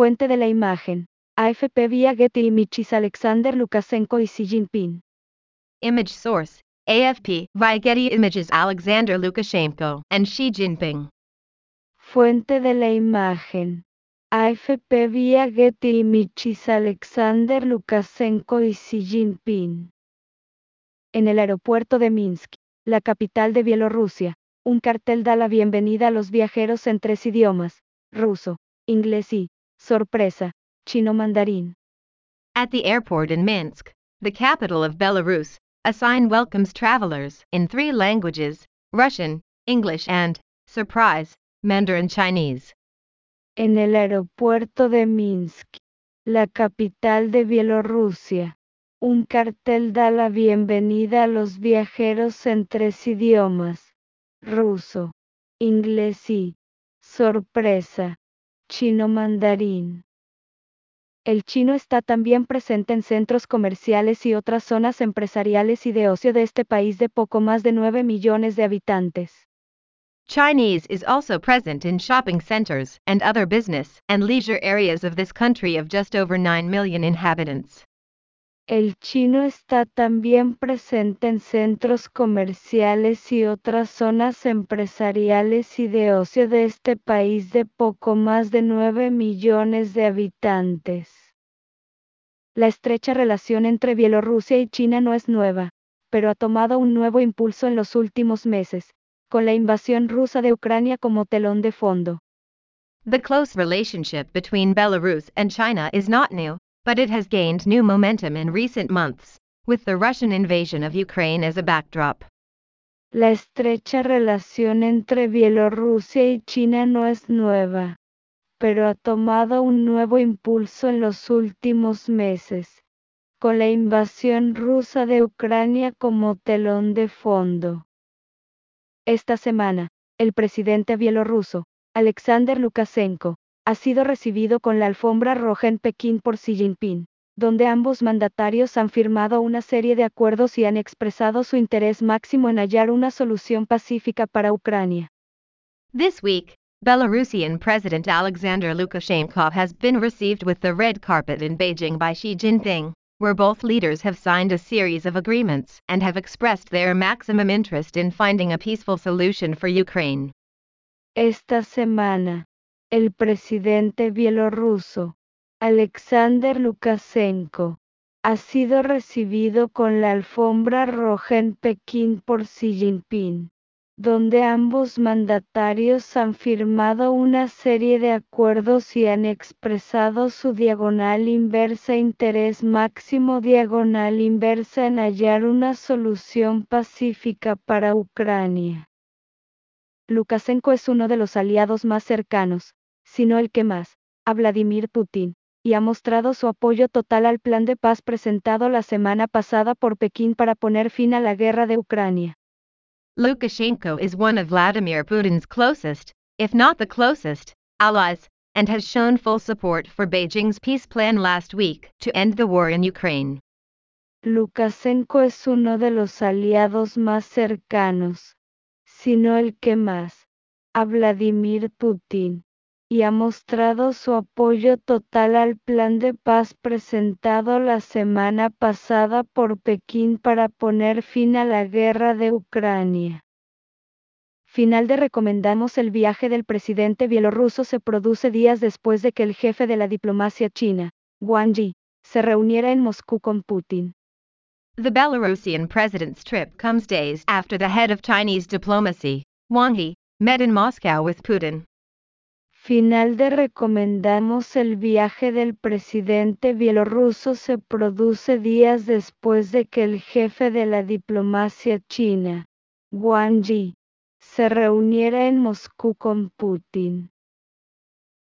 Fuente de la imagen. AFP vía Getty Images Alexander Lukashenko y Xi Jinping. Image source AFP via Getty Images Alexander Lukashenko and Xi Jinping. Fuente de la imagen. AFP vía Getty Images Alexander Lukashenko y Xi Jinping. En el aeropuerto de Minsk, la capital de Bielorrusia, un cartel da la bienvenida a los viajeros en tres idiomas, ruso, inglés y, sorpresa, chino mandarín. At the airport in Minsk, the capital of Belarus, a sign welcomes travelers in three languages Russian, English, and, surprise, Mandarin Chinese. En el aeropuerto de Minsk, la capital de Bielorrusia, un cartel da la bienvenida a los viajeros en tres idiomas, ruso, inglés y, sorpresa, chino mandarín. El chino está también presente en centros comerciales y otras zonas empresariales y de ocio de este país de poco más de 9 millones de habitantes. Chinese is also present in shopping centers and other business and leisure areas of this country of just over 9 million inhabitants. El chino está también presente en centros comerciales y otras zonas empresariales y de ocio de este país de poco más de 9 millones de habitantes. La estrecha relación entre Bielorrusia y China no es nueva, pero ha tomado un nuevo impulso en los últimos meses, con la invasión rusa de Ucrania como telón de fondo. The close relationship between Belarus and China is not new, but it has gained new momentum in recent months, with the Russian invasion of Ukraine as a backdrop. La estrecha relación entre Bielorrusia y China no es nueva, pero ha tomado un nuevo impulso en los últimos meses, con la invasión rusa de Ucrania como telón de fondo. Esta semana, el presidente bielorruso, Alexander Lukashenko, ha sido recibido con la alfombra roja en Pekín por Xi Jinping, donde ambos mandatarios han firmado una serie de acuerdos y han expresado su interés máximo en hallar una solución pacífica para Ucrania. This week, Belarusian President Alexander Lukashenko has been received with the red carpet in Beijing by Xi Jinping, where both leaders have signed a series of agreements and have expressed their maximum interest in finding a peaceful solution for Ukraine. Esta semana, el presidente bielorruso, Alexander Lukashenko, ha sido recibido con la alfombra roja en Pekín por Xi Jinping, donde ambos mandatarios han firmado una serie de acuerdos y han expresado su diagonal inversa interés máximo diagonal inversa en hallar una solución pacífica para Ucrania. Lukashenko es uno de los aliados más cercanos, sino el que más, a Vladimir Putin, y ha mostrado su apoyo total al plan de paz presentado la semana pasada por Pekín para poner fin a la guerra de Ucrania. Lukashenko is one of Vladimir Putin's closest, if not the closest, allies, and has shown full support for Beijing's peace plan last week to end the war in Ukraine. Lukashenko es uno de los aliados más cercanos, sino el que más, a Vladimir Putin, y ha mostrado su apoyo total al plan de paz presentado la semana pasada por Pekín para poner fin a la guerra de Ucrania. Final de recomendamos el viaje del presidente bielorruso se produce días después de que el jefe de la diplomacia china, Wang Yi, se reuniera en Moscú con Putin. The Belarusian president's trip comes days after the head of Chinese diplomacy, Wang Yi, met in Moscow with Putin. Final de recomendamos el viaje del presidente bielorruso se produce días después de que el jefe de la diplomacia china, Wang Yi, se reuniera en Moscú con Putin.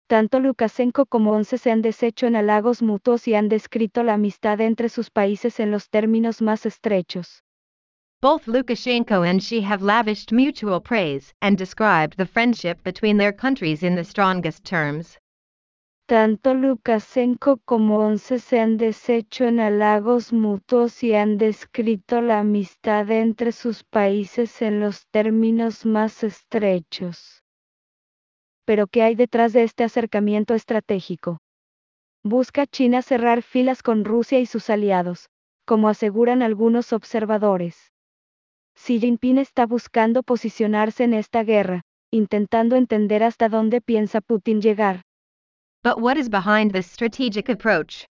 Tanto Lukashenko como Once se han deshecho en halagos mutuos y han descrito la amistad entre sus países en los términos más estrechos. Both Lukashenko and Xi have lavished mutual praise and described the friendship between their countries in the strongest terms. Tanto Lukashenko como Once se han deshecho en halagos mutuos y han descrito la amistad entre sus países en los términos más estrechos. Pero ¿qué hay detrás de este acercamiento estratégico? Busca China cerrar filas con Rusia y sus aliados, como aseguran algunos observadores. Xi Jinping está buscando posicionarse en esta guerra, intentando entender hasta dónde piensa Putin llegar. But what is behind this strategic approach?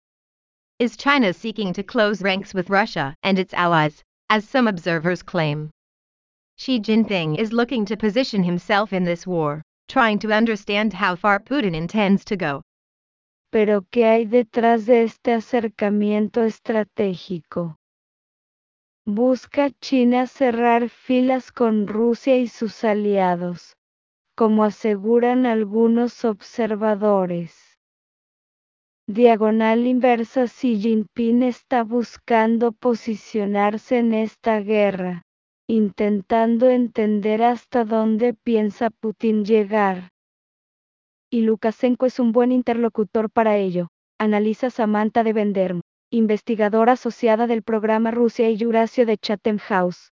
Is China seeking to close ranks with Russia and its allies, as some observers claim? Xi Jinping is looking to position himself in this war, trying to understand how far Putin intends to go. Pero ¿qué hay detrás de este acercamiento estratégico? Busca China cerrar filas con Rusia y sus aliados, como aseguran algunos observadores. Diagonal inversa Xi Jinping está buscando posicionarse en esta guerra, intentando entender hasta dónde piensa Putin llegar. Y Lukashenko es un buen interlocutor para ello, analiza Samantha de Venderm investigadora asociada del programa Rusia y Eurasia de Chatham House.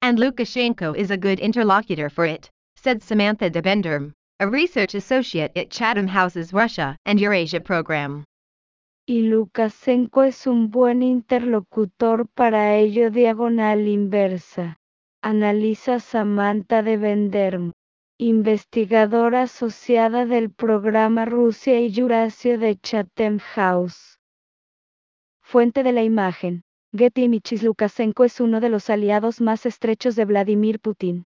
And Lukashenko is a good interlocutor for it, said Samantha de Benderm, a research associate at Chatham House's Russia and Eurasia program. Y Lukashenko es un buen interlocutor para ello diagonal inversa. Analiza Samantha de Benderm, investigadora asociada del programa Rusia y Eurasia de Chatham House. Fuente de la imagen. Getty Images Lukashenko es uno de los aliados más estrechos de Vladimir Putin.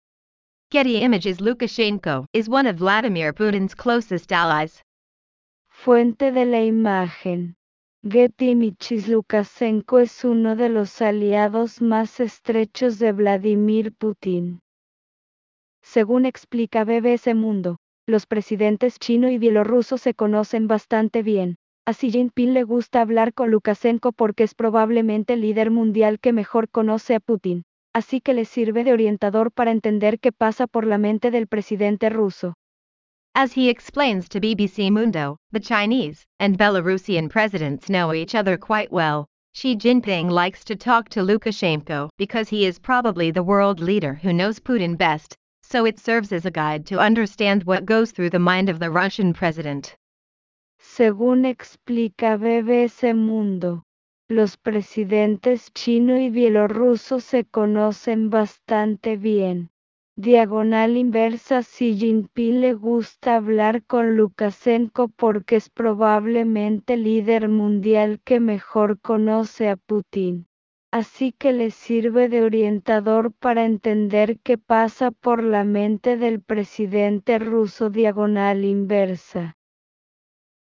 Getty Images Lukashenko is one of Vladimir Putin's closest allies. Fuente de la imagen. Getty Images Lukashenko es uno de los aliados más estrechos de Vladimir Putin. Según explica BBC Mundo, los presidentes chino y bielorruso se conocen bastante bien, a Xi Jinping le gusta hablar con Lukashenko porque es probablemente el líder mundial que mejor conoce a Putin, así que le sirve de orientador para entender qué pasa por la mente del presidente ruso. As he explains to BBC Mundo, the Chinese and Belarusian presidents know each other quite well. Xi Jinping likes to talk to Lukashenko because he is probably the world leader who knows Putin best, so it serves as a guide to understand what goes through the mind of the Russian president. Según explica BBC Mundo, los presidentes chino y bielorruso se conocen bastante bien. Diagonal inversa Xi Jinping le gusta hablar con Lukashenko porque es probablemente líder mundial que mejor conoce a Putin. Así que le sirve de orientador para entender qué pasa por la mente del presidente ruso diagonal inversa.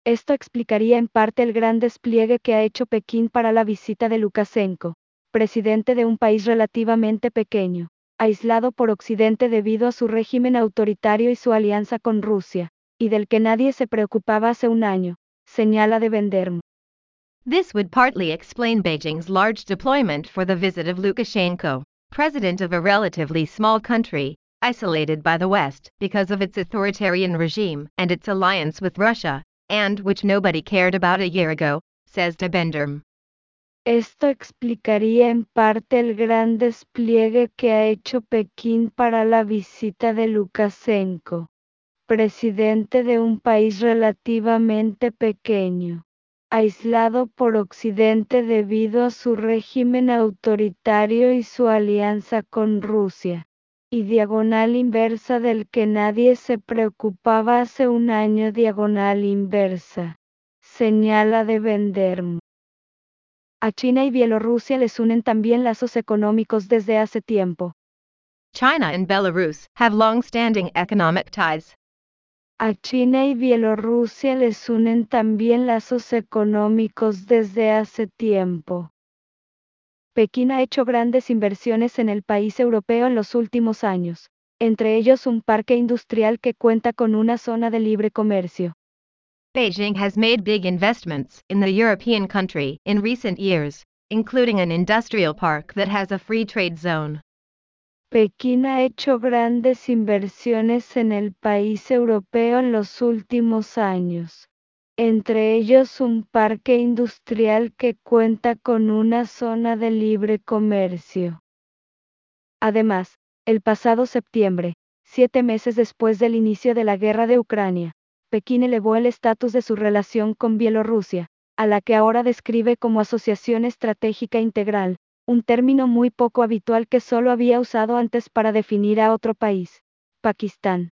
Esto explicaría en parte el gran despliegue que ha hecho Pekín para la visita de Lukashenko, presidente de un país relativamente pequeño, aislado por Occidente debido a su régimen autoritario y su alianza con Rusia, y del que nadie se preocupaba hace un año, señala de Venderm. This would partly explain Beijing's large deployment for the visit of Lukashenko, president of a relatively small country, isolated by the West because of its authoritarian regime and its alliance with Russia, and which nobody cared about a year ago, says de Benderm. Esto explicaría en parte el gran despliegue que ha hecho Pekín para la visita de Lukashenko, presidente de un país relativamente pequeño, aislado por Occidente debido a su régimen autoritario y su alianza con Rusia y diagonal inversa del que nadie se preocupaba hace un año diagonal inversa. Señala de Venderm. A China y Bielorrusia les unen también lazos económicos desde hace tiempo. China and Belarus have long-standing economic ties. A China y Bielorrusia les unen también lazos económicos desde hace tiempo. Pekín ha hecho grandes inversiones en el país europeo en los últimos años, entre ellos un parque industrial que cuenta con una zona de libre comercio. Beijing has made big investments in the European country in recent years, including an industrial park that has a free trade zone. Pekín ha hecho grandes inversiones en el país europeo en los últimos años, entre ellos un parque industrial que cuenta con una zona de libre comercio. Además, el pasado septiembre, siete meses después del inicio de la guerra de Ucrania, Pekín elevó el estatus de su relación con Bielorrusia, a la que ahora describe como Asociación Estratégica Integral, un término muy poco habitual que solo había usado antes para definir a otro país, Pakistán.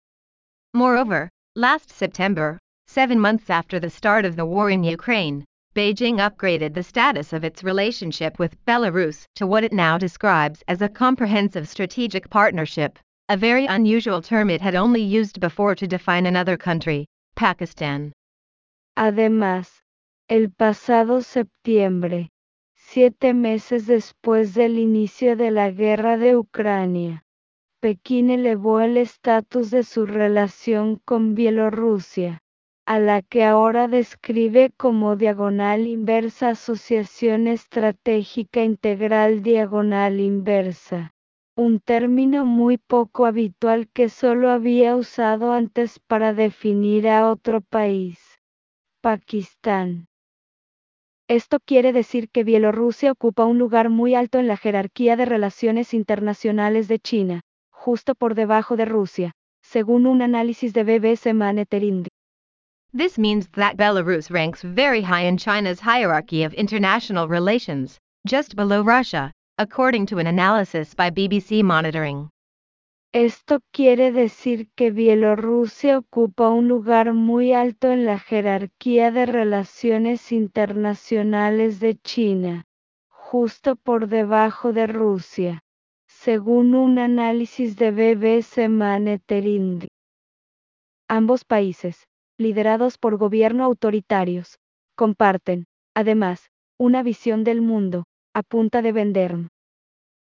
Moreover, last September, seven months after the start of the war in Ukraine, Beijing upgraded the status of its relationship with Belarus to what it now describes as a comprehensive strategic partnership, a very unusual term it had only used before to define another country, Pakistan. Además, el pasado septiembre, siete meses después del inicio de la guerra de Ucrania, Pekín elevó el estatus de su relación con Bielorrusia, a la que ahora describe como diagonal inversa Asociación Estratégica Integral Diagonal Inversa, un término muy poco habitual que solo había usado antes para definir a otro país, Pakistán. Esto quiere decir que Bielorrusia ocupa un lugar muy alto en la jerarquía de relaciones internacionales de China, justo por debajo de Rusia, según un análisis de BBC Manetering. This means that Belarus ranks very high in China's hierarchy of international relations, just below Russia, according to an analysis by BBC Monitoring. Esto quiere decir que Bielorrusia ocupa un lugar muy alto en la jerarquía de relaciones internacionales de China, justo por debajo de Rusia, según un análisis de BBC Manetering. Ambos países, liderados por gobierno autoritarios, comparten, además, una visión del mundo, a punta de vender.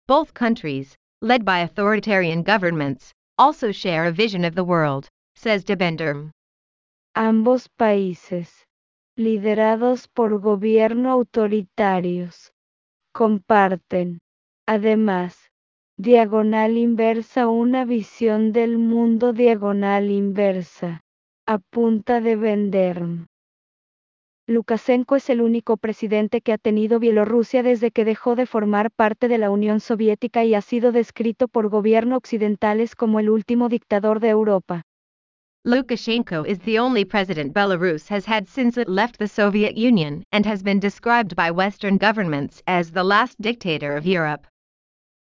Both countries, led by authoritarian governments, also share a vision of the world, says De Bender. Ambos países, liderados por gobierno autoritarios, comparten, además, diagonal inversa una visión del mundo diagonal inversa, a punta de vender. Lukashenko es el único presidente que ha tenido Bielorrusia desde que dejó de formar parte de la Unión Soviética y ha sido descrito por gobiernos occidentales como el último dictador de Europa. Lukashenko is the only president Belarus has had since it left the Soviet Union and has been described by Western governments as the last dictator of Europe.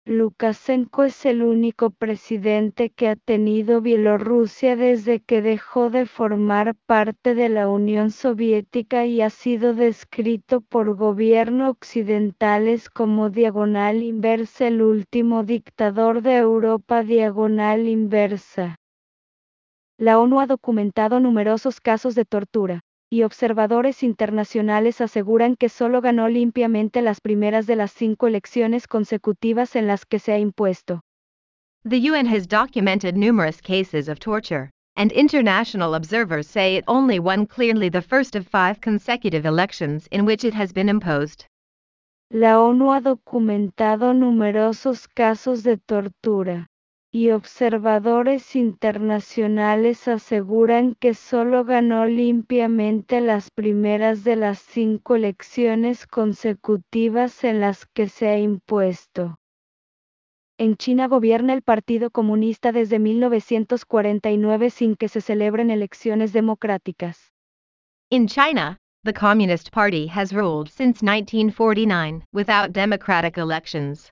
Lukashenko es el único presidente que ha tenido Bielorrusia desde que dejó de formar parte de la Unión Soviética y ha sido descrito por gobiernos occidentales como diagonal inversa, el último dictador de Europa diagonal inversa. La ONU ha documentado numerosos casos de tortura, y observadores internacionales aseguran que solo ganó limpiamente las primeras de las cinco elecciones consecutivas en las que se ha impuesto. The UN has documented numerous cases of torture, and international observers say it only won clearly the first of five consecutive elections in which it has been imposed. La ONU ha documentado numerosos casos de tortura, y observadores internacionales aseguran que solo ganó limpiamente las primeras de las cinco elecciones consecutivas en las que se ha impuesto. En China gobierna el Partido Comunista desde 1949 sin que se celebren elecciones democráticas. In China, the Communist Party has ruled since 1949 without democratic elections.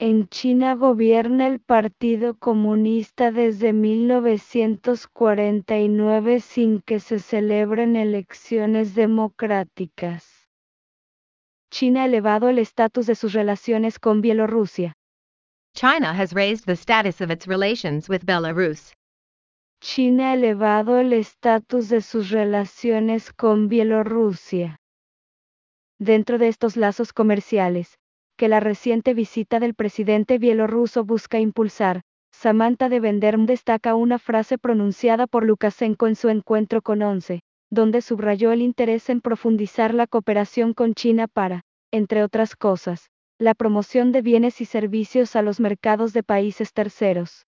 En China gobierna el Partido Comunista desde 1949 sin que se celebren elecciones democráticas. China ha elevado el estatus de sus relaciones con Bielorrusia. China has raised the status of its relations with Belarus. China ha elevado el estatus de sus relaciones con Bielorrusia. Dentro de estos lazos comerciales, que la reciente visita del presidente bielorruso busca impulsar, Samantha de Venderm destaca una frase pronunciada por Lukashenko en su encuentro con ONCE, donde subrayó el interés en profundizar la cooperación con China para, entre otras cosas, la promoción de bienes y servicios a los mercados de países terceros.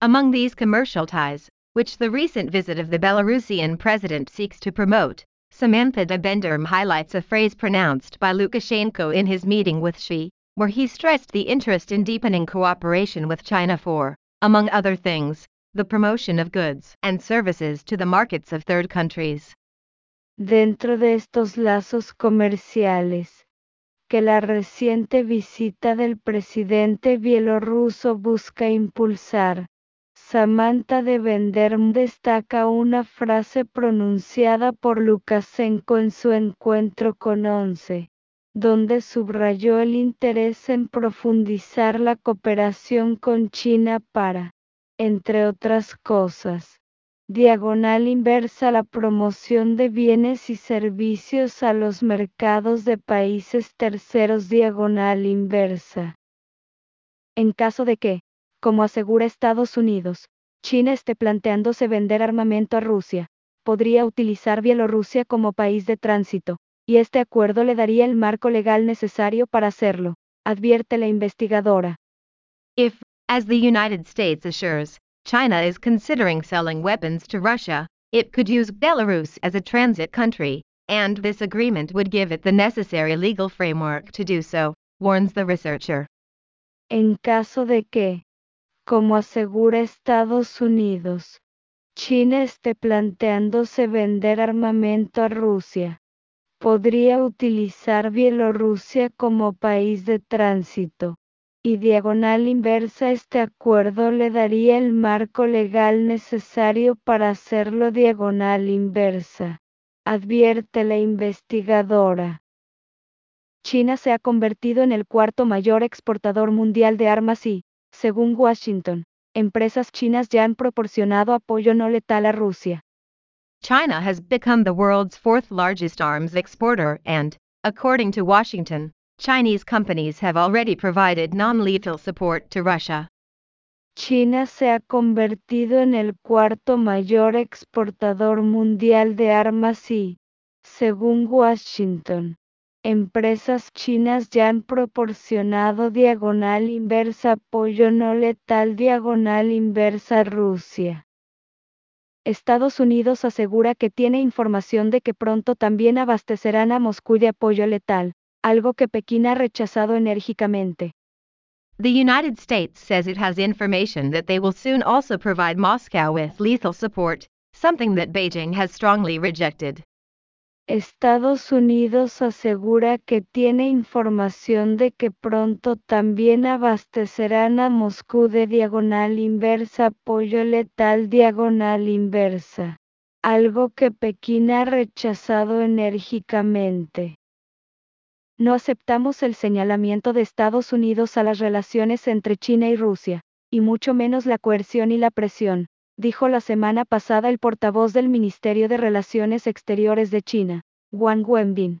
Among these commercial ties, which the recent visit of the Belarusian president seeks to promote, Samantha de Benderm highlights a phrase pronounced by Lukashenko in his meeting with Xi, where he stressed the interest in deepening cooperation with China for, among other things, the promotion of goods and services to the markets of third countries. Dentro de estos lazos comerciales, que la reciente visita del presidente bielorruso busca impulsar, Samantha de Venderm destaca una frase pronunciada por Lukashenko en su encuentro con ONCE, donde subrayó el interés en profundizar la cooperación con China para, entre otras cosas, diagonal inversa la promoción de bienes y servicios a los mercados de países terceros diagonal inversa. En caso de que, como asegura Estados Unidos, China esté planteándose vender armamento a Rusia, podría utilizar Bielorrusia como país de tránsito, y este acuerdo le daría el marco legal necesario para hacerlo, advierte la investigadora. If, as the United States assures, China is considering selling weapons to Russia, it could use Belarus as a transit country, and this agreement would give it the necessary legal framework to do so, warns the researcher. En caso de que, como asegura Estados Unidos, China esté planteándose vender armamento a Rusia. Podría utilizar Bielorrusia como país de tránsito, y diagonal inversa este acuerdo le daría el marco legal necesario para hacerlo diagonal inversa, advierte la investigadora. China se ha convertido en el cuarto mayor exportador mundial de armas y, según Washington, empresas chinas ya han proporcionado apoyo no letal a Rusia. China has become the world's fourth largest arms exporter and, according to Washington, Chinese companies have already provided non-lethal support to Russia. China se ha convertido en el cuarto mayor exportador mundial de armas y, según Washington, Empresas chinas ya han proporcionado diagonal inversa apoyo no letal diagonal inversa Rusia. Estados Unidos asegura que tiene información de que pronto también abastecerán a Moscú de apoyo letal, algo que Pekín ha rechazado enérgicamente. The United States says it has information that they will soon also provide Moscow with lethal support, something that Beijing has strongly rejected. Estados Unidos asegura que tiene información de que pronto también abastecerán a Moscú de diagonal inversa apoyo letal diagonal inversa, algo que Pekín ha rechazado enérgicamente. No aceptamos el señalamiento de Estados Unidos a las relaciones entre China y Rusia, y mucho menos la coerción y la presión, dijo la semana pasada el portavoz del Ministerio de Relaciones Exteriores de China, Wang Wenbin.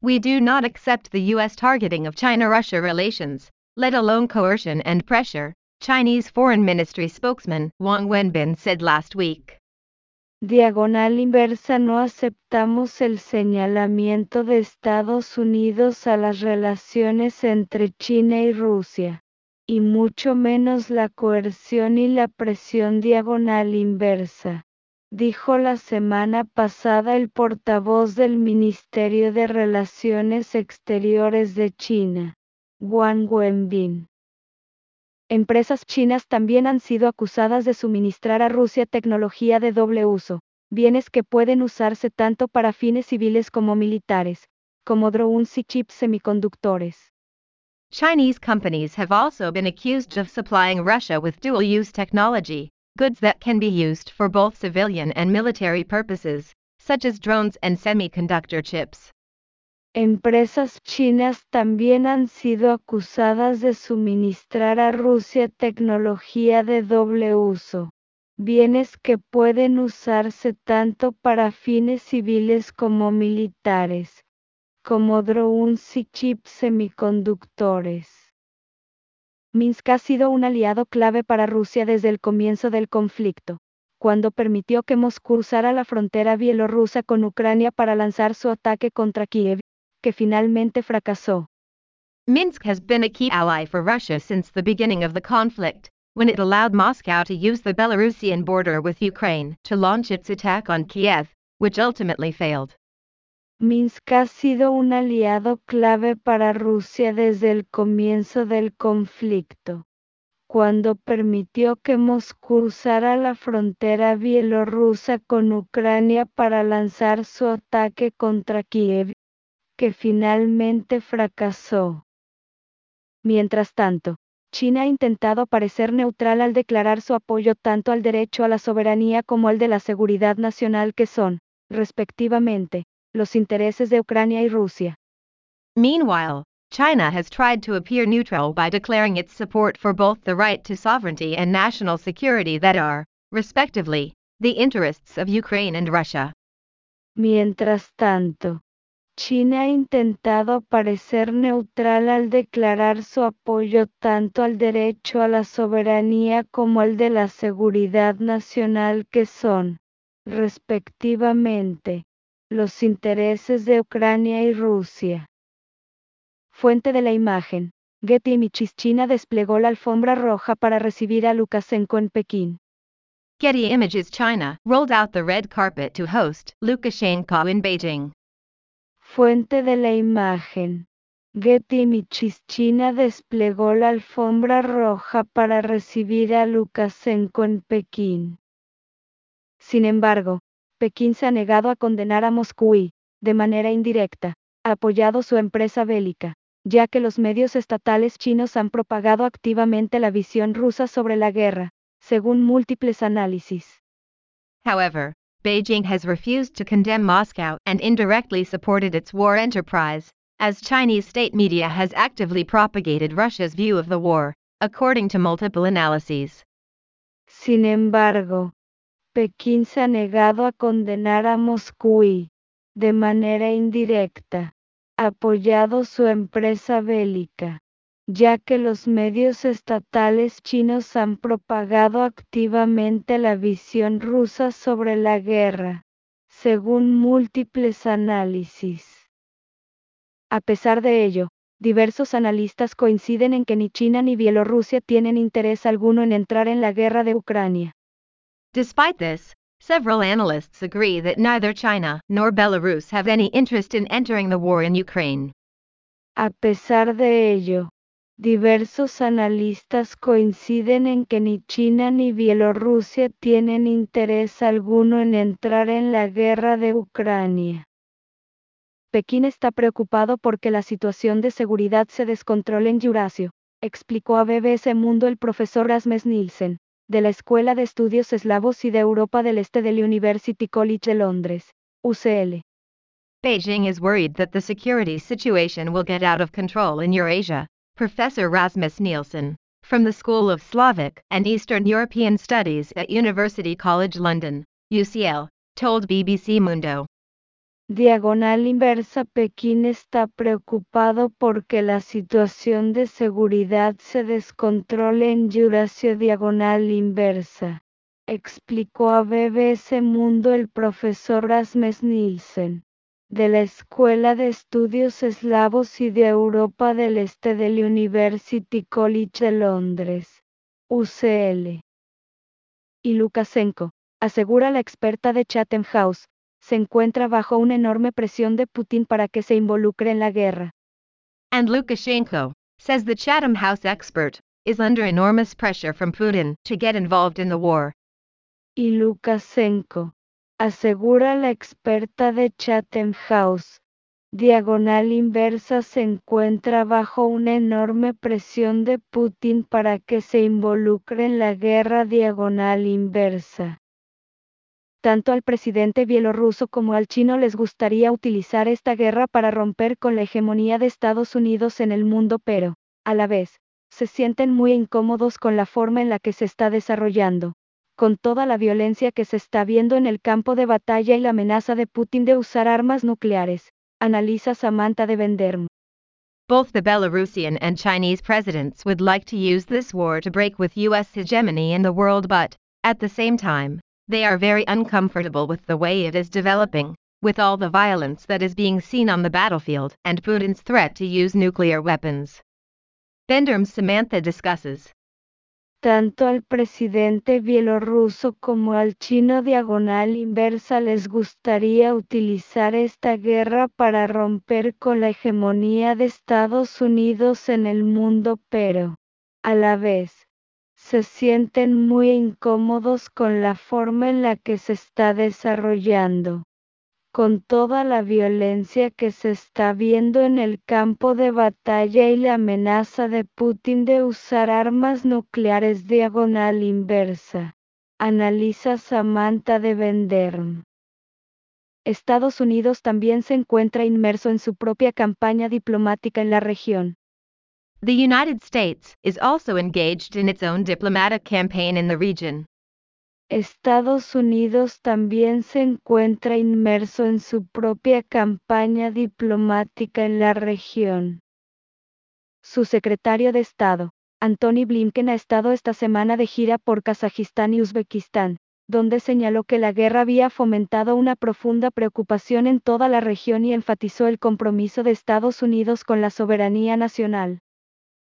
We do not accept the U.S. targeting of China Russia relations, let alone coercion and pressure, Chinese Foreign Ministry spokesman Wang Wenbin said last week. Diagonal inversa no aceptamos el señalamiento de Estados Unidos a las relaciones entre China y Rusia y mucho menos la coerción y la presión diagonal inversa, dijo la semana pasada el portavoz del Ministerio de Relaciones Exteriores de China, Wang Wenbin. Empresas chinas también han sido acusadas de suministrar a Rusia tecnología de doble uso, bienes que pueden usarse tanto para fines civiles como militares, como drones y chips semiconductores. Chinese companies have also been accused of supplying Russia with dual use technology, goods that can be used for both civilian and military purposes, such as drones and semiconductor chips. Empresas chinas también han sido acusadas de suministrar a Rusia tecnología de doble uso, bienes que pueden usarse tanto para fines civiles como militares como drones y chips semiconductores. Minsk ha sido un aliado clave para Rusia desde el comienzo del conflicto, cuando permitió que Moscú usara la frontera bielorrusa con Ucrania para lanzar su ataque contra Kiev, que finalmente fracasó. Minsk has been a key ally for Russia since the beginning of the conflict, when it allowed Moscow to use the Belarusian border with Ukraine to launch its attack on Kiev, which ultimately failed. Minsk ha sido un aliado clave para Rusia desde el comienzo del conflicto, cuando permitió que Moscú usara la frontera bielorrusa con Ucrania para lanzar su ataque contra Kiev, que finalmente fracasó. Mientras tanto, China ha intentado parecer neutral al declarar su apoyo tanto al derecho a la soberanía como al de la seguridad nacional que son, respectivamente, los intereses de Ucrania y Rusia. Meanwhile, China has tried to appear neutral by declaring its support for both the right to sovereignty and national security that are, respectively, the interests of Ukraine and Russia. Mientras tanto, China ha intentado parecer neutral al declarar su apoyo tanto al derecho a la soberanía como al de la seguridad nacional que son, respectivamente, los intereses de Ucrania y Rusia. Fuente de la imagen. Getty Images China desplegó la alfombra roja para recibir a Lukashenko en Pekín. Getty Images China rolled out the red carpet to host Lukashenko in Beijing. Fuente de la imagen. Getty Images China desplegó la alfombra roja para recibir a Lukashenko en Pekín. Sin embargo, Pekín se ha negado a condenar a Moscú y, de manera indirecta, ha apoyado su empresa bélica ya que los medios estatales chinos han propagado activamente la visión rusa sobre la guerra, según múltiples análisis. However, Beijing has refused to condemn Moscow and indirectly supported its war enterprise, as Chinese state media has actively propagated Russia's view of the war, according to multiple analyses. Sin embargo, Pekín se ha negado a condenar a Moscú y, de manera indirecta, apoyado su empresa bélica, ya que los medios estatales chinos han propagado activamente la visión rusa sobre la guerra, según múltiples análisis. A pesar de ello, diversos analistas coinciden en que ni China ni Bielorrusia tienen interés alguno en entrar en la guerra de Ucrania. Despite this, Several analysts agree that neither China nor Belarus have any interest in entering the war in Ukraine. A pesar de ello, diversos analistas coinciden en que ni China ni Bielorrusia tienen interés alguno en entrar en la guerra de Ucrania. Pekín está preocupado porque la situación de seguridad se descontrole en Eurasio, explicó a BBC Mundo el profesor Rasmus Nielsen de la Escuela de Estudios Eslavos y de Europa del Este del University College de Londres, UCL. Beijing is worried that the security situation will get out of control in Eurasia, Professor Rasmus Nielsen, from the School of Slavic and Eastern European Studies at University College London, UCL, told BBC Mundo. Diagonal inversa Pekín está preocupado porque la situación de seguridad se descontrole en Eurasia diagonal inversa, explicó a BBC Mundo el profesor Rasmus Nielsen, de la Escuela de Estudios Eslavos y de Europa del Este del University College de Londres, UCL. Y Lukashenko, asegura la experta de Chatham House, se encuentra bajo una enorme presión de Putin para que se involucre en la guerra. And Lukashenko, says the Chatham House expert, is under enormous pressure from Putin to get involved in the war. Y Lukashenko, asegura la experta de Chatham House, diagonal inversa se encuentra bajo una enorme presión de Putin para que se involucre en la guerra diagonal inversa. Tanto al presidente bielorruso como al chino les gustaría utilizar esta guerra para romper con la hegemonía de Estados Unidos en el mundo, pero, a la vez, se sienten muy incómodos con la forma en la que se está desarrollando, con toda la violencia que se está viendo en el campo de batalla y la amenaza de Putin de usar armas nucleares, analiza Samantha de Venderm. Both the Belarusian and Chinese presidents would like to use this war to break with US hegemony in the world but, at the same time, They are very uncomfortable with the way it is developing, with all the violence that is being seen on the battlefield and Putin's threat to use nuclear weapons. Benderm Samantha discusses. Tanto al presidente bielorruso como al chino diagonal inversa les gustaría utilizar esta guerra para romper con la hegemonía de Estados Unidos en el mundo, pero, a la vez, se sienten muy incómodos con la forma en la que se está desarrollando con toda la violencia que se está viendo en el campo de batalla y la amenaza de Putin de usar armas nucleares diagonal inversa. Analiza Samantha de Venderm. Estados Unidos también se encuentra inmerso en su propia campaña diplomática en la región. The United States is also engaged in its own diplomatic campaign in the region. Estados Unidos también se encuentra inmerso en su propia campaña diplomática en la región. Su secretario de Estado, Antony Blinken, ha estado esta semana de gira por Kazajistán y Uzbekistán, donde señaló que la guerra había fomentado una profunda preocupación en toda la región y enfatizó el compromiso de Estados Unidos con la soberanía nacional.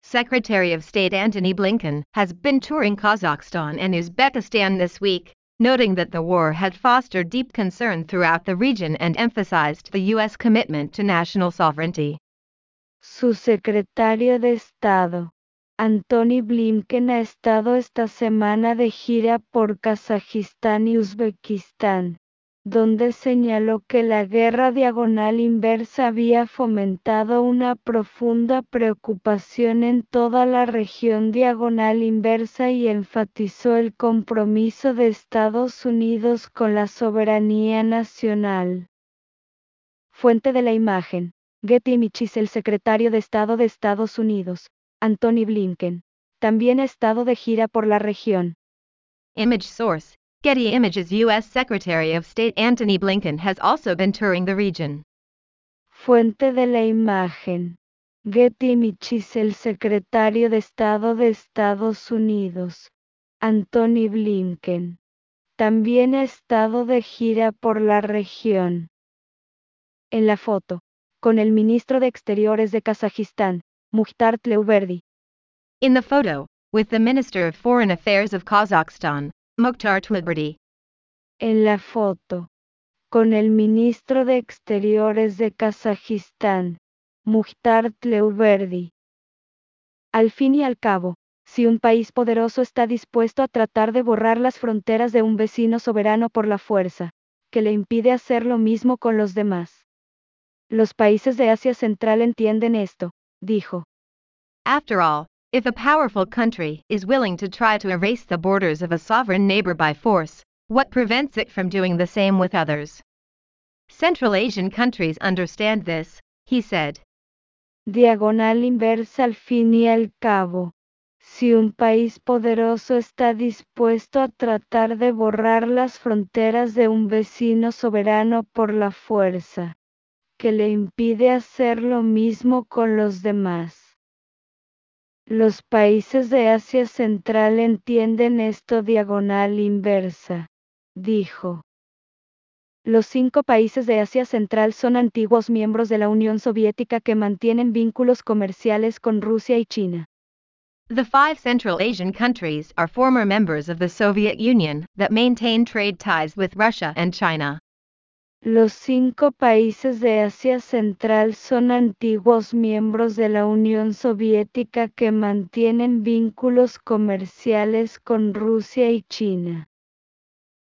Secretary of State Antony Blinken has been touring Kazakhstan and Uzbekistan this week, noting that the war had fostered deep concern throughout the region and emphasized the U.S. commitment to national sovereignty. Su secretario de Estado, Antony Blinken, ha estado esta semana de gira por Kazajistán y Uzbekistán donde señaló que la guerra diagonal inversa había fomentado una profunda preocupación en toda la región diagonal inversa y enfatizó el compromiso de Estados Unidos con la soberanía nacional. Fuente de la imagen. Getty Images El secretario de Estado de Estados Unidos, Anthony Blinken, también ha estado de gira por la región. Image source Getty Images U.S. Secretary of State Antony Blinken has also been touring the region. Fuente de la imagen. Getty Images El secretario de Estado de Estados Unidos, Antony Blinken, también ha estado de gira por la región. En la foto, con el ministro de Exteriores de Kazajistán, Mukhtar Tleuverdi. In the photo, with the Minister of Foreign Affairs of Kazakhstan, Mukhtar Tliberty. En la foto, con el ministro de Exteriores de Kazajistán, Mukhtar Tleuverdi. Al fin y al cabo, si un país poderoso está dispuesto a tratar de borrar las fronteras de un vecino soberano por la fuerza, que le impide hacer lo mismo con los demás. Los países de Asia Central entienden esto, dijo. After all, If a powerful country is willing to try to erase the borders of a sovereign neighbor by force, what prevents it from doing the same with others? Central Asian countries understand this, he said. Diagonal inversa al fin y al cabo. Si un país poderoso está dispuesto a tratar de borrar las fronteras de un vecino soberano por la fuerza, que le impide hacer lo mismo con los demás los países de Asia Central entienden esto diagonal inversa, dijo. Los cinco países de Asia Central son antiguos miembros de la Unión Soviética que mantienen vínculos comerciales con Rusia y China. The five Central Asian countries are former members of the Soviet Union that maintain trade ties with Russia and China. Los cinco países de Asia Central son antiguos miembros de la Unión Soviética que mantienen vínculos comerciales con Rusia y China.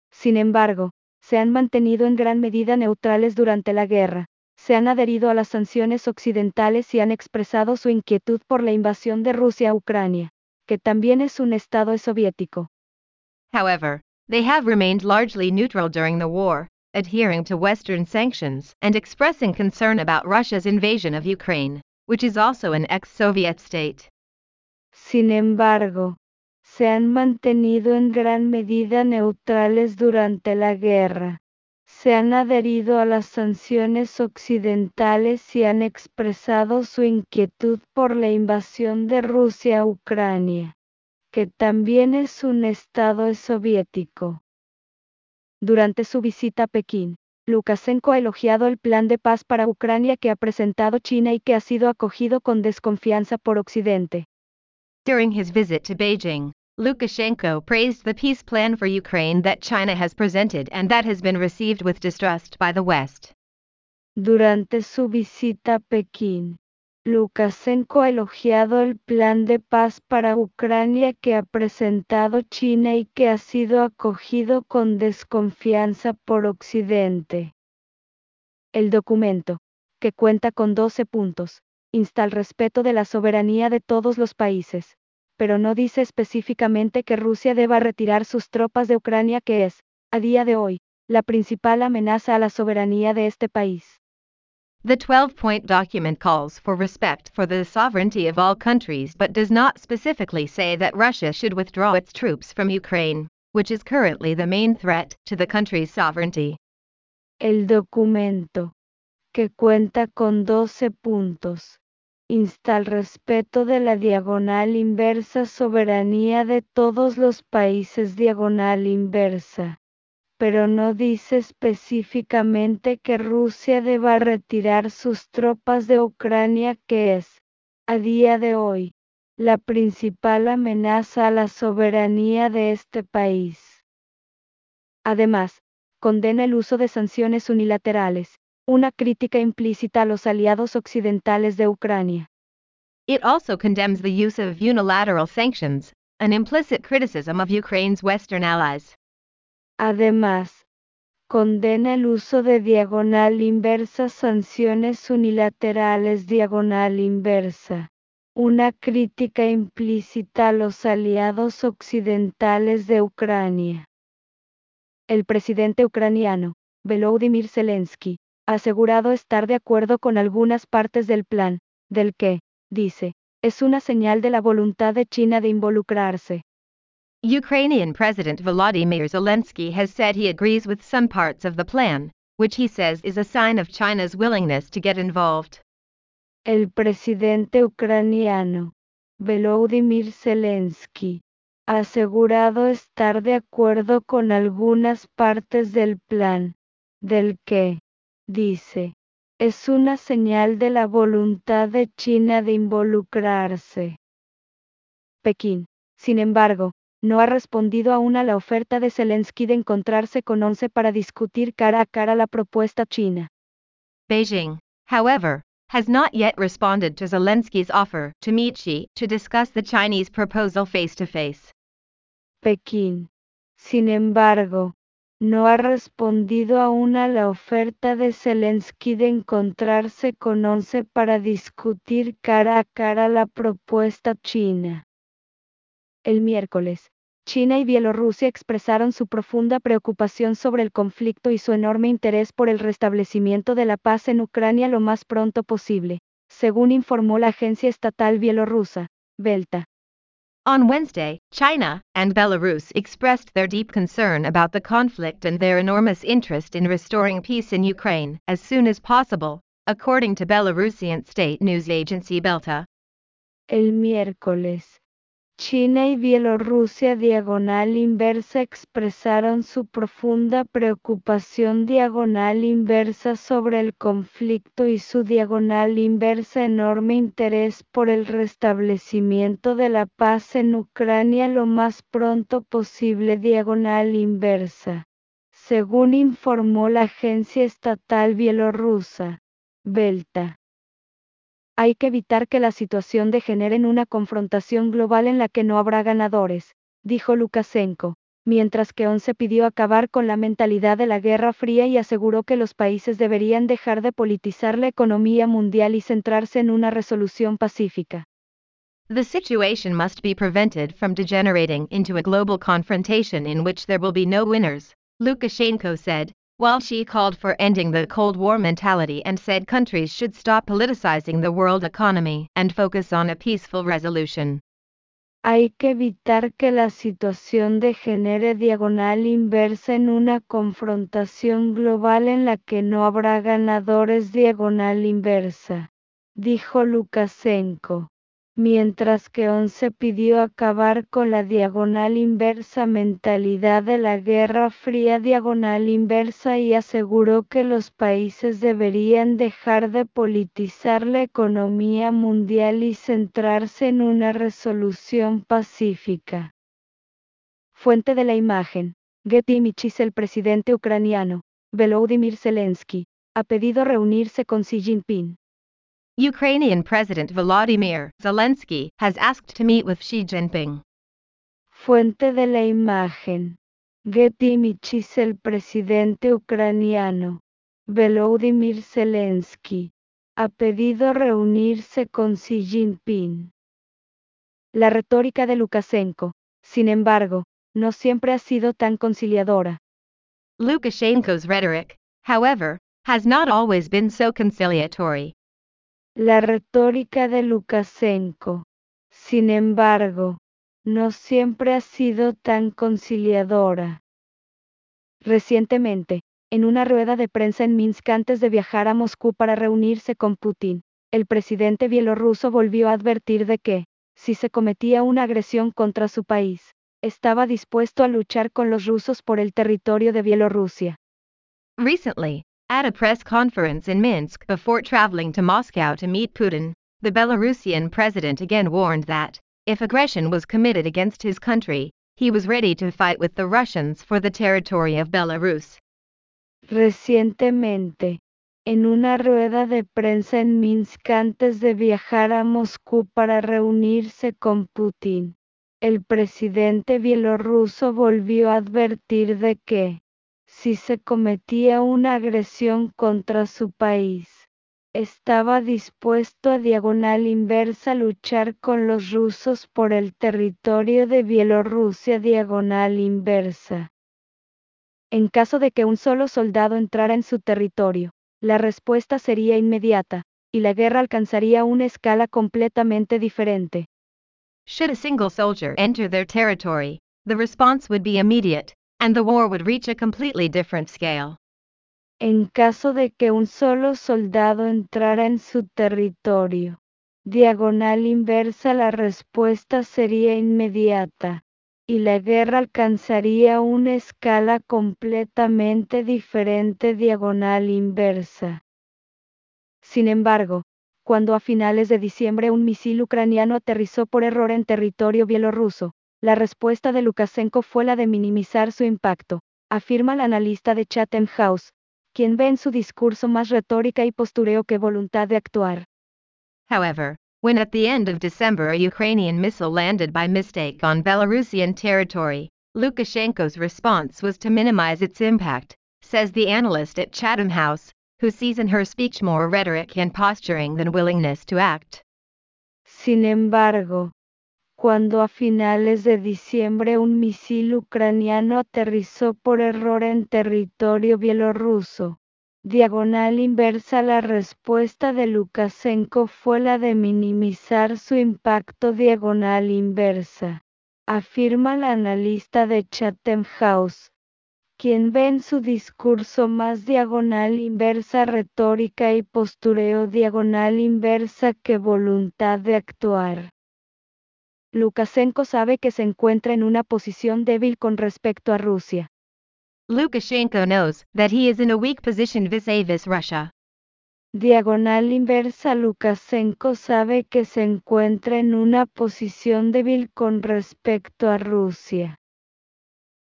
Sin embargo, se han mantenido en gran medida neutrales durante la guerra, se han adherido a las sanciones occidentales y han expresado su inquietud por la invasión de Rusia a Ucrania, que también es un estado soviético. However, they have remained largely neutral during the war, adhering to Western sanctions and expressing concern about Russia's invasion of Ukraine, which is also an ex-Soviet state. Sin embargo, se han mantenido en gran medida neutrales durante la guerra. Se han adherido a las sanciones occidentales y han expresado su inquietud por la invasión de Rusia a Ucrania, que también es un estado soviético. Durante su visita a Pekín, Lukashenko ha elogiado el plan de paz para Ucrania que ha presentado China y que ha sido acogido con desconfianza por Occidente. During his visit to Beijing, Lukashenko praised the peace plan for Ukraine that China has presented and that has been received with distrust by the West. Durante su visita a Pekín, Lukashenko ha elogiado el plan de paz para Ucrania que ha presentado China y que ha sido acogido con desconfianza por Occidente. El documento, que cuenta con 12 puntos, insta el respeto de la soberanía de todos los países, pero no dice específicamente que Rusia deba retirar sus tropas de Ucrania que es, a día de hoy, la principal amenaza a la soberanía de este país. The 12 point document calls for respect for the sovereignty of all countries but does not specifically say that Russia should withdraw its troops from Ukraine, which is currently the main threat to the country's sovereignty. El documento, que cuenta con 12 puntos, insta al respeto de la diagonal inversa soberanía de todos los países diagonal inversa pero no dice específicamente que Rusia deba retirar sus tropas de Ucrania que es, a día de hoy, la principal amenaza a la soberanía de este país. Además, condena el uso de sanciones unilaterales, una crítica implícita a los aliados occidentales de Ucrania. It also condemns the use of unilateral sanctions, an implicit criticism of Ukraine's Western allies. Además, condena el uso de diagonal inversa sanciones unilaterales diagonal inversa, una crítica implícita a los aliados occidentales de Ucrania. El presidente ucraniano, Volodymyr Zelensky, ha asegurado estar de acuerdo con algunas partes del plan, del que, dice, es una señal de la voluntad de China de involucrarse. Ukrainian President Volodymyr Zelensky has said he agrees with some parts of the plan, which he says is a sign of China's willingness to get involved. El presidente ucraniano, Volodymyr Zelensky, ha asegurado estar de acuerdo con algunas partes del plan, del que, dice, es una señal de la voluntad de China de involucrarse. Pekín, sin embargo, no ha respondido aún a la oferta de Zelensky de encontrarse con ONCE para discutir cara a cara la propuesta china. Beijing, however, has not yet responded to Zelensky's offer to meet Xi to discuss the Chinese proposal face to face. Pekín, sin embargo, no ha respondido aún a la oferta de Zelensky de encontrarse con ONCE para discutir cara a cara la propuesta china. El miércoles, China y Bielorrusia expresaron su profunda preocupación sobre el conflicto y su enorme interés por el restablecimiento de la paz en Ucrania lo más pronto posible, según informó la agencia estatal bielorrusa, Belta. On Wednesday, China and Belarus expressed their deep concern about the conflict and their enormous interest in restoring peace in Ukraine as soon as possible, according to Belarusian state news agency Belta. El miércoles, China y Bielorrusia diagonal inversa expresaron su profunda preocupación diagonal inversa sobre el conflicto y su diagonal inversa enorme interés por el restablecimiento de la paz en Ucrania lo más pronto posible diagonal inversa, según informó la agencia estatal bielorrusa, Belta. Hay que evitar que la situación degenere en una confrontación global en la que no habrá ganadores, dijo Lukashenko, mientras que ONCE pidió acabar con la mentalidad de la Guerra Fría y aseguró que los países deberían dejar de politizar la economía mundial y centrarse en una resolución pacífica. The situation must be prevented from degenerating into a global confrontation in which there will be no winners, Lukashenko said, while she called for ending the Cold War mentality and said countries should stop politicizing the world economy and focus on a peaceful resolution. Hay que evitar que la situación degenere diagonal inversa en una confrontación global en la que no habrá ganadores diagonal inversa, dijo Lukashenko mientras que ONCE pidió acabar con la diagonal inversa mentalidad de la Guerra Fría diagonal inversa y aseguró que los países deberían dejar de politizar la economía mundial y centrarse en una resolución pacífica. Fuente de la imagen. Getty Images El presidente ucraniano, Volodymyr Zelensky, ha pedido reunirse con Xi Jinping. Ukrainian President Volodymyr Zelensky has asked to meet with Xi Jinping. Fuente de la imagen. Getty Images El presidente ucraniano, Volodymyr Zelensky, ha pedido reunirse con Xi Jinping. La retórica de Lukashenko, sin embargo, no siempre ha sido tan conciliadora. Lukashenko's rhetoric, however, has not always been so conciliatory. La retórica de Lukashenko, sin embargo, no siempre ha sido tan conciliadora. Recientemente, en una rueda de prensa en Minsk antes de viajar a Moscú para reunirse con Putin, el presidente bielorruso volvió a advertir de que, si se cometía una agresión contra su país, estaba dispuesto a luchar con los rusos por el territorio de Bielorrusia. Recently, At a press conference in Minsk before traveling to Moscow to meet Putin, the Belarusian president again warned that, if aggression was committed against his country, he was ready to fight with the Russians for the territory of Belarus. Recientemente, en una rueda de prensa en Minsk antes de viajar a Moscú para reunirse con Putin, el presidente bielorruso volvió a advertir de que, si se cometía una agresión contra su país. Estaba dispuesto a diagonal inversa luchar con los rusos por el territorio de Bielorrusia diagonal inversa. En caso de que un solo soldado entrara en su territorio, la respuesta sería inmediata, y la guerra alcanzaría una escala completamente diferente. Should a single soldier enter their territory, the response would be immediate and the war would reach a completely different scale. En caso de que un solo soldado entrara en su territorio, diagonal inversa la respuesta sería inmediata, y la guerra alcanzaría una escala completamente diferente diagonal inversa. Sin embargo, cuando a finales de diciembre un misil ucraniano aterrizó por error en territorio bielorruso, la respuesta de Lukashenko fue la de minimizar su impacto, afirma el analista de Chatham House, quien ve en su discurso más retórica y postureo que voluntad de actuar. However, when at the end of December a Ukrainian missile landed by mistake on Belarusian territory, Lukashenko's response was to minimize its impact, says the analyst at Chatham House, who sees in her speech more rhetoric and posturing than willingness to act. Sin embargo, cuando a finales de diciembre un misil ucraniano aterrizó por error en territorio bielorruso. Diagonal inversa la respuesta de Lukashenko fue la de minimizar su impacto diagonal inversa, afirma la analista de Chatham House, quien ve en su discurso más diagonal inversa retórica y postureo diagonal inversa que voluntad de actuar. Lukashenko sabe que se encuentra en una posición débil con respecto a Rusia. Lukashenko knows that he is in a weak position vis-a-vis Russia. Diagonal inversa Lukashenko sabe que se encuentra en una posición débil con respecto a Rusia.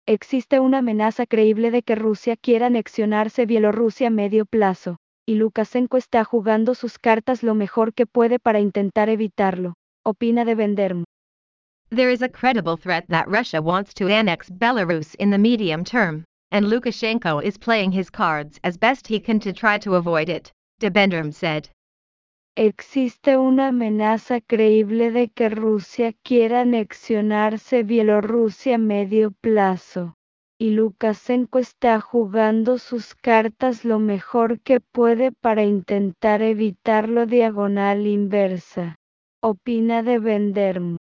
Existe una amenaza creíble de que Rusia quiera anexionarse Bielorrusia a medio plazo, y Lukashenko está jugando sus cartas lo mejor que puede para intentar evitarlo, opina de Vendermo. There is a credible threat that Russia wants to annex Belarus in the medium term, and Lukashenko is playing his cards as best he can to try to avoid it, de Bendrum said. Existe una amenaza creíble de que Rusia quiera anexionarse Bielorrusia a medio plazo, y Lukashenko está jugando sus cartas lo mejor que puede para intentar evitarlo diagonal inversa, opina de Benderm.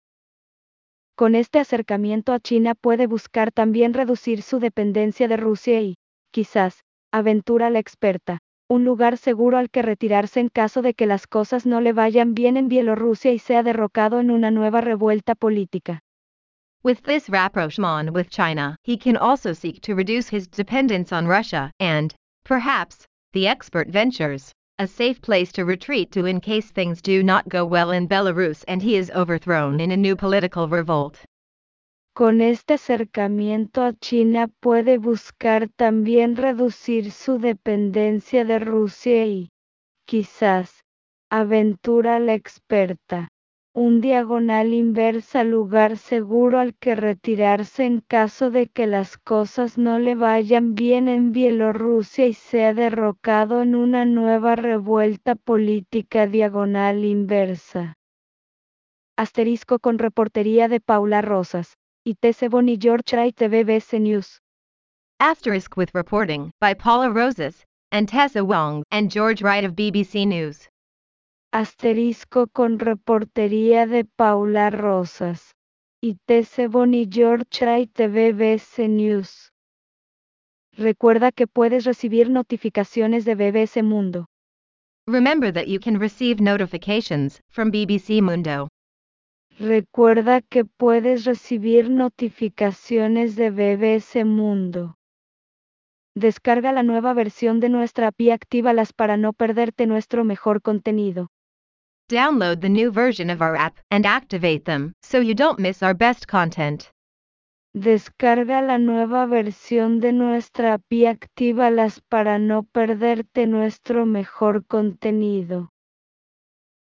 Con este acercamiento a China puede buscar también reducir su dependencia de Rusia y, quizás, aventura la experta, un lugar seguro al que retirarse en caso de que las cosas no le vayan bien en Bielorrusia y sea derrocado en una nueva revuelta política. With this rapprochement with China, he can also seek to reduce his dependence on Russia and, perhaps, the expert ventures a safe place to retreat to in case things do not go well in Belarus and he is overthrown in a new political revolt. Con este acercamiento a China puede buscar también reducir su dependencia de Rusia y, quizás, Aventura la experta. Un diagonal inversa lugar seguro al que retirarse en caso de que las cosas no le vayan bien en Bielorrusia y sea derrocado en una nueva revuelta política diagonal inversa. Asterisco con reportería de Paula Rosas. T. Bonnie George Wright BBC News. Asterisk with reporting by Paula Rosas and Tessa Wong and George Wright of BBC News. Asterisco con reportería de Paula Rosas. Y T. Bonnie George Wright de BBC News. Recuerda que puedes recibir notificaciones de BBC Mundo. Remember that you can receive notifications from BBC Mundo. Recuerda que puedes recibir notificaciones de BBC Mundo. Descarga la nueva versión de nuestra app y actívalas para no perderte nuestro mejor contenido. Download the new version of our app and activate them so you don't miss our best content. Descarga la nueva versión de nuestra app y actívalas para no perderte nuestro mejor contenido.